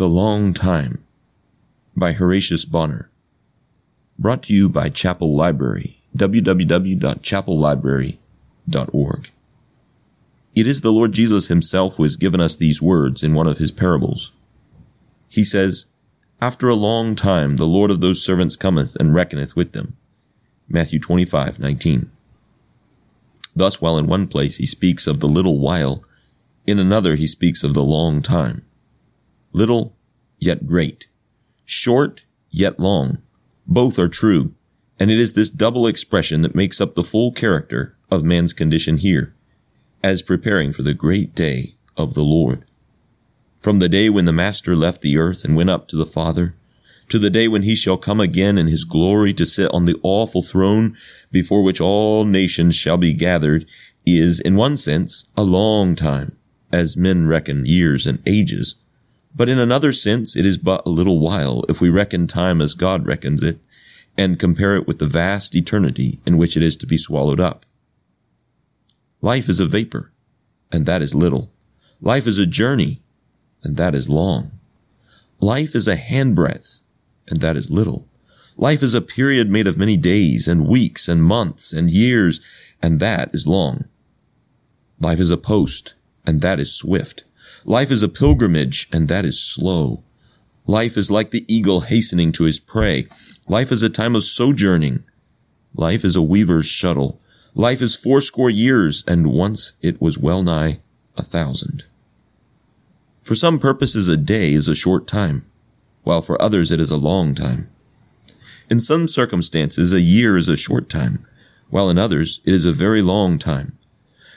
The Long Time by Horatius Bonar. Brought to you by Chapel Library, www.chapellibrary.org. It is the Lord Jesus himself who has given us these words in one of his parables. He says, After a long time the Lord of those servants cometh and reckoneth with them. Matthew 25, 19. Thus, while in one place he speaks of the little while, in another he speaks of the long time. Little, yet great. Short, yet long. Both are true, and it is this double expression that makes up the full character of man's condition here, as preparing for the great day of the Lord. From the day when the Master left the earth and went up to the Father, to the day when he shall come again in his glory to sit on the awful throne before which all nations shall be gathered, is, in one sense, a long time, as men reckon years and ages. But in another sense, it is but a little while if we reckon time as God reckons it, and compare it with the vast eternity in which it is to be swallowed up. Life is a vapor, and that is little. Life is a journey, and that is long. Life is a handbreadth, and that is little. Life is a period made of many days and weeks and months and years, and that is long. Life is a post, and that is swift. Life is a pilgrimage, and that is slow. Life is like the eagle hastening to his prey. Life is a time of sojourning. Life is a weaver's shuttle. Life is fourscore years, and once it was well nigh a thousand. For some purposes a day is a short time, while for others it is a long time. In some circumstances a year is a short time, while in others it is a very long time.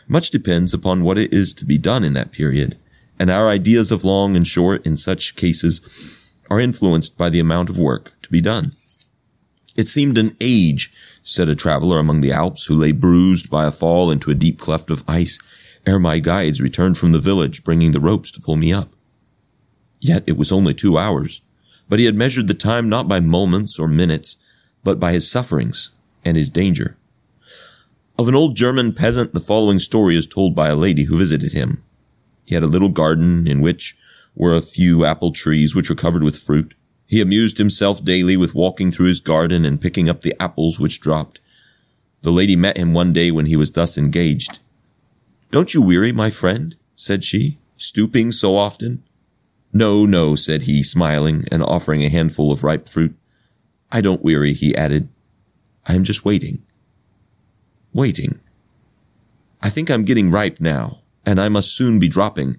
Much depends upon what it is to be done in that period, and our ideas of long and short in such cases are influenced by the amount of work to be done. It seemed an age, said a traveler among the Alps who lay bruised by a fall into a deep cleft of ice, ere my guides returned from the village bringing the ropes to pull me up. Yet it was only two hours, but he had measured the time not by moments or minutes, but by his sufferings and his danger. Of an old German peasant, the following story is told by a lady who visited him. He had a little garden in which were a few apple trees which were covered with fruit. He amused himself daily with walking through his garden and picking up the apples which dropped. The lady met him one day when he was thus engaged. Don't you weary, my friend? said she, stooping so often. No, no, said he, smiling and offering a handful of ripe fruit. I don't weary, he added. I am just waiting waiting. I think I'm getting ripe now, and I must soon be dropping,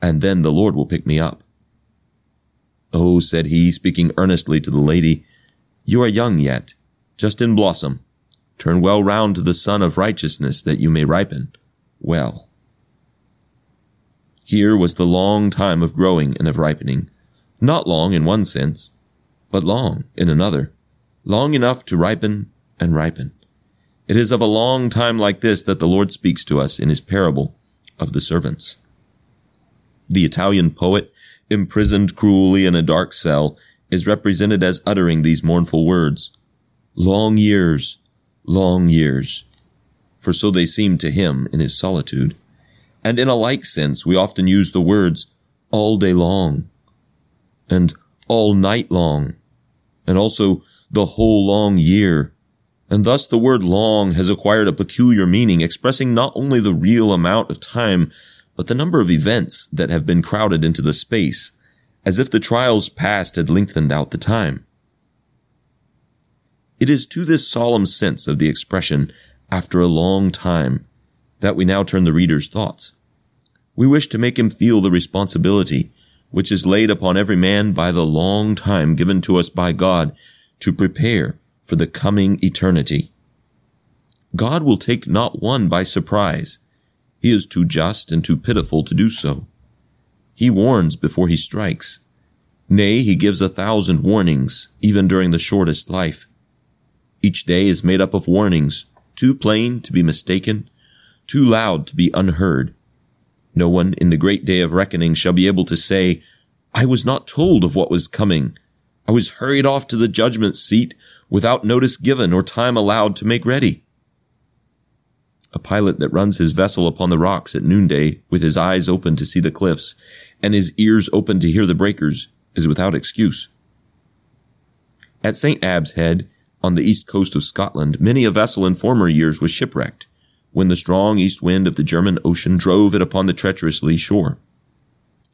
and then the Lord will pick me up. Oh, said he, speaking earnestly to the lady, you are young yet, just in blossom. Turn well round to the sun of righteousness that you may ripen well. Here was the long time of growing and of ripening, not long in one sense, but long in another, long enough to ripen and ripen. It is of a long time like this that the Lord speaks to us in his parable of the servants. The Italian poet, imprisoned cruelly in a dark cell, is represented as uttering these mournful words. Long years, long years. For so they seemed to him in his solitude. And in a like sense, we often use the words all day long and all night long and also the whole long year and thus the word long has acquired a peculiar meaning, expressing not only the real amount of time, but the number of events that have been crowded into the space, as if the trials past had lengthened out the time. It is to this solemn sense of the expression, after a long time, that we now turn the reader's thoughts. We wish to make him feel the responsibility which is laid upon every man by the long time given to us by God to prepare for the coming eternity. God will take not one by surprise. He is too just and too pitiful to do so. He warns before he strikes. Nay, he gives a thousand warnings, even during the shortest life. Each day is made up of warnings, too plain to be mistaken, too loud to be unheard. No one in the great day of reckoning shall be able to say, I was not told of what was coming. I was hurried off to the judgment seat without notice given or time allowed to make ready. A pilot that runs his vessel upon the rocks at noonday with his eyes open to see the cliffs and his ears open to hear the breakers is without excuse. At St. Abb's Head, on the east coast of Scotland, many a vessel in former years was shipwrecked when the strong east wind of the German Ocean drove it upon the treacherous lee shore.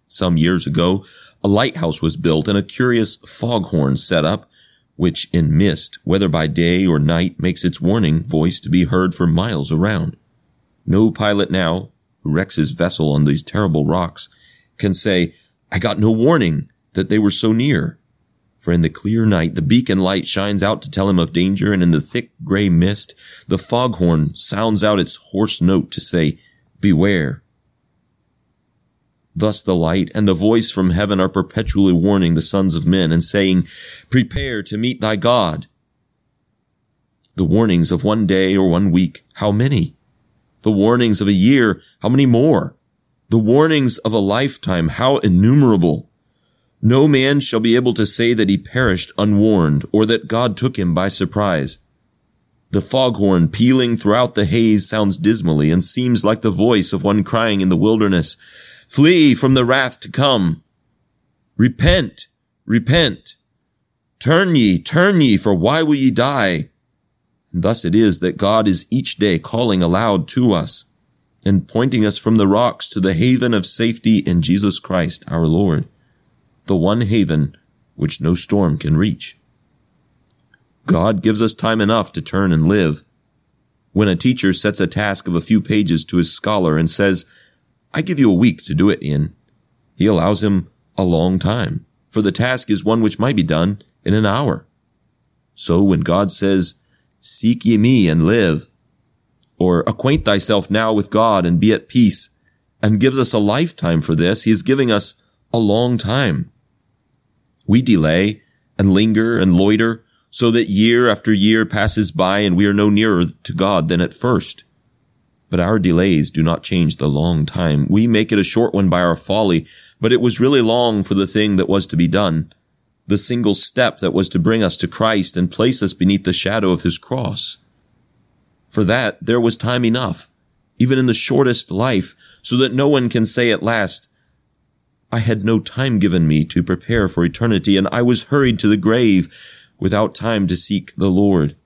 Some years ago, a lighthouse was built and a curious foghorn set up, which in mist, whether by day or night, makes its warning voice to be heard for miles around. No pilot now, who wrecks his vessel on these terrible rocks, can say, I got no warning that they were so near. For in the clear night, the beacon light shines out to tell him of danger, and in the thick gray mist, the foghorn sounds out its hoarse note to say, Beware. Thus the light and the voice from heaven are perpetually warning the sons of men and saying, Prepare to meet thy God. The warnings of one day or one week, how many? The warnings of a year, how many more? The warnings of a lifetime, how innumerable? No man shall be able to say that he perished unwarned, or that God took him by surprise. The foghorn pealing throughout the haze sounds dismally and seems like the voice of one crying in the wilderness, Flee from the wrath to come. Repent, repent. Turn ye, turn ye, for why will ye die? And thus it is that God is each day calling aloud to us and pointing us from the rocks to the haven of safety in Jesus Christ our Lord the one haven which no storm can reach. God gives us time enough to turn and live. When a teacher sets a task of a few pages to his scholar and says, I give you a week to do it in, he allows him a long time, for the task is one which might be done in an hour. So when God says, Seek ye me and live, or acquaint thyself now with God and be at peace, and gives us a lifetime for this, he is giving us a long time. We delay and linger and loiter so that year after year passes by and we are no nearer to God than at first. But our delays do not change the long time. We make it a short one by our folly, but it was really long for the thing that was to be done, the single step that was to bring us to Christ and place us beneath the shadow of his cross. For that, there was time enough, even in the shortest life, so that no one can say at last, I had no time given me to prepare for eternity, and I was hurried to the grave without time to seek the Lord.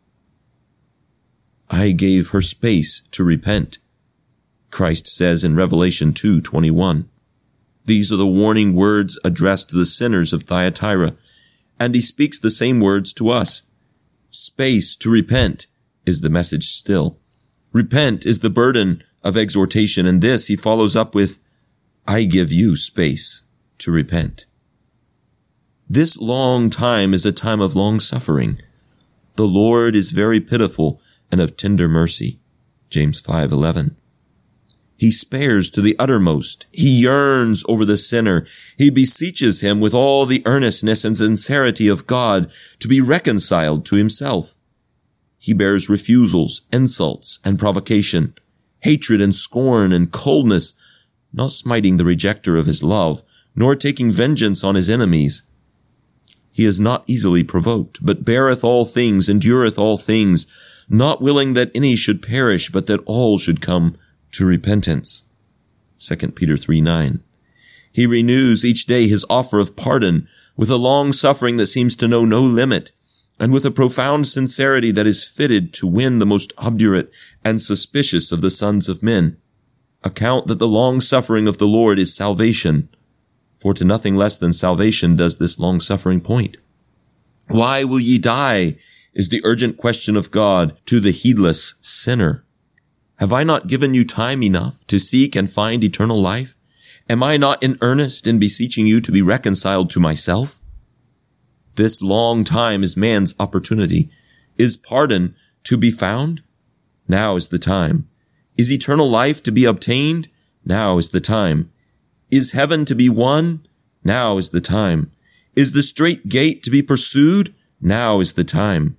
I gave her space to repent. Christ says in Revelation 2:21. These are the warning words addressed to the sinners of Thyatira, and he speaks the same words to us. Space to repent is the message still. Repent is the burden of exhortation, and this he follows up with I give you space to repent. This long time is a time of long suffering. The Lord is very pitiful and of tender mercy. James 5:11. He spares to the uttermost. He yearns over the sinner. He beseeches him with all the earnestness and sincerity of God to be reconciled to himself. He bears refusals, insults, and provocation, hatred and scorn and coldness not smiting the rejecter of his love, nor taking vengeance on his enemies. He is not easily provoked, but beareth all things, endureth all things, not willing that any should perish, but that all should come to repentance. 2 Peter 3 9. He renews each day his offer of pardon with a long suffering that seems to know no limit, and with a profound sincerity that is fitted to win the most obdurate and suspicious of the sons of men account that the long suffering of the Lord is salvation, for to nothing less than salvation does this long suffering point. Why will ye die? Is the urgent question of God to the heedless sinner. Have I not given you time enough to seek and find eternal life? Am I not in earnest in beseeching you to be reconciled to myself? This long time is man's opportunity. Is pardon to be found? Now is the time. Is eternal life to be obtained? Now is the time. Is heaven to be won? Now is the time. Is the strait gate to be pursued? Now is the time.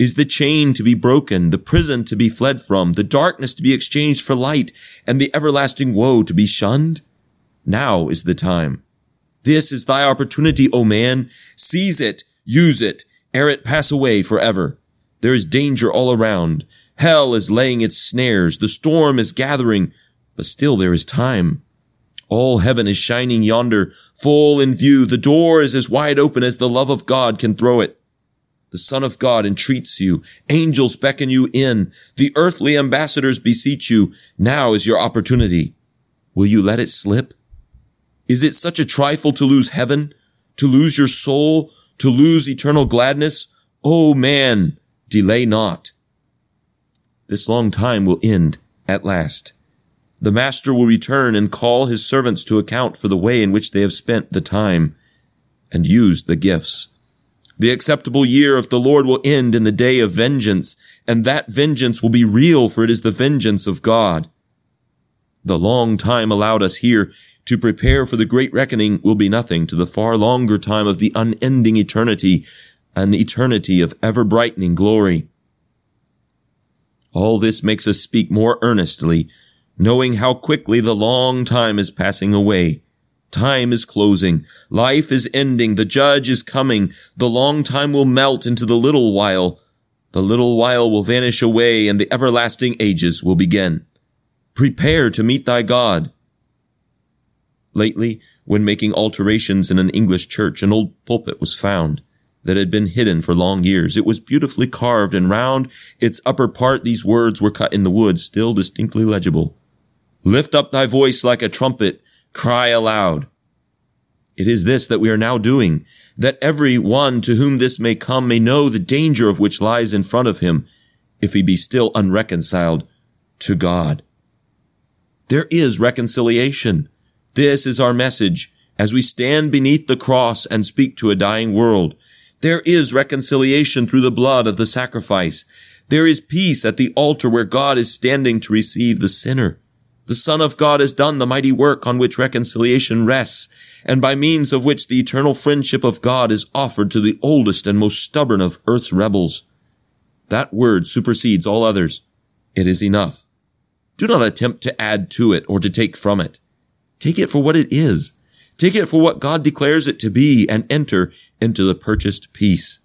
Is the chain to be broken, the prison to be fled from, the darkness to be exchanged for light, and the everlasting woe to be shunned? Now is the time. This is thy opportunity, O man. Seize it, use it, ere it pass away forever. There is danger all around. Hell is laying its snares. The storm is gathering, but still there is time. All heaven is shining yonder, full in view. The door is as wide open as the love of God can throw it. The Son of God entreats you. Angels beckon you in. The earthly ambassadors beseech you. Now is your opportunity. Will you let it slip? Is it such a trifle to lose heaven? To lose your soul? To lose eternal gladness? Oh man, delay not. This long time will end at last. The master will return and call his servants to account for the way in which they have spent the time and used the gifts. The acceptable year of the Lord will end in the day of vengeance, and that vengeance will be real, for it is the vengeance of God. The long time allowed us here to prepare for the great reckoning will be nothing to the far longer time of the unending eternity, an eternity of ever brightening glory. All this makes us speak more earnestly knowing how quickly the long time is passing away. Time is closing. Life is ending. The judge is coming. The long time will melt into the little while. The little while will vanish away and the everlasting ages will begin. Prepare to meet thy God. Lately, when making alterations in an English church, an old pulpit was found that had been hidden for long years. It was beautifully carved and round its upper part these words were cut in the wood, still distinctly legible. Lift up thy voice like a trumpet, cry aloud. It is this that we are now doing, that every one to whom this may come may know the danger of which lies in front of him, if he be still unreconciled to God. There is reconciliation. This is our message as we stand beneath the cross and speak to a dying world. There is reconciliation through the blood of the sacrifice. There is peace at the altar where God is standing to receive the sinner. The Son of God has done the mighty work on which reconciliation rests, and by means of which the eternal friendship of God is offered to the oldest and most stubborn of earth's rebels. That word supersedes all others. It is enough. Do not attempt to add to it or to take from it. Take it for what it is. Take it for what God declares it to be and enter into the purchased peace.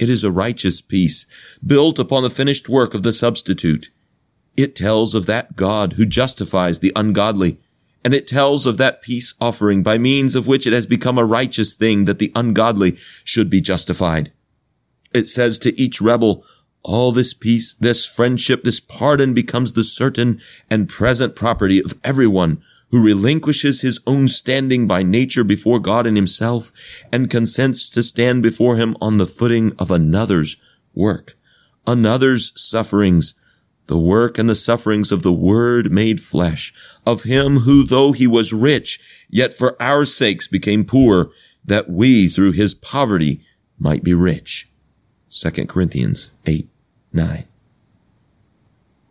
It is a righteous peace, built upon the finished work of the substitute. It tells of that God who justifies the ungodly, and it tells of that peace offering by means of which it has become a righteous thing that the ungodly should be justified. It says to each rebel, all this peace, this friendship, this pardon becomes the certain and present property of everyone who relinquishes his own standing by nature before God and himself and consents to stand before him on the footing of another's work, another's sufferings, the work and the sufferings of the Word made flesh, of him who, though he was rich, yet for our sakes became poor, that we, through his poverty, might be rich. 2 Corinthians 8, 9.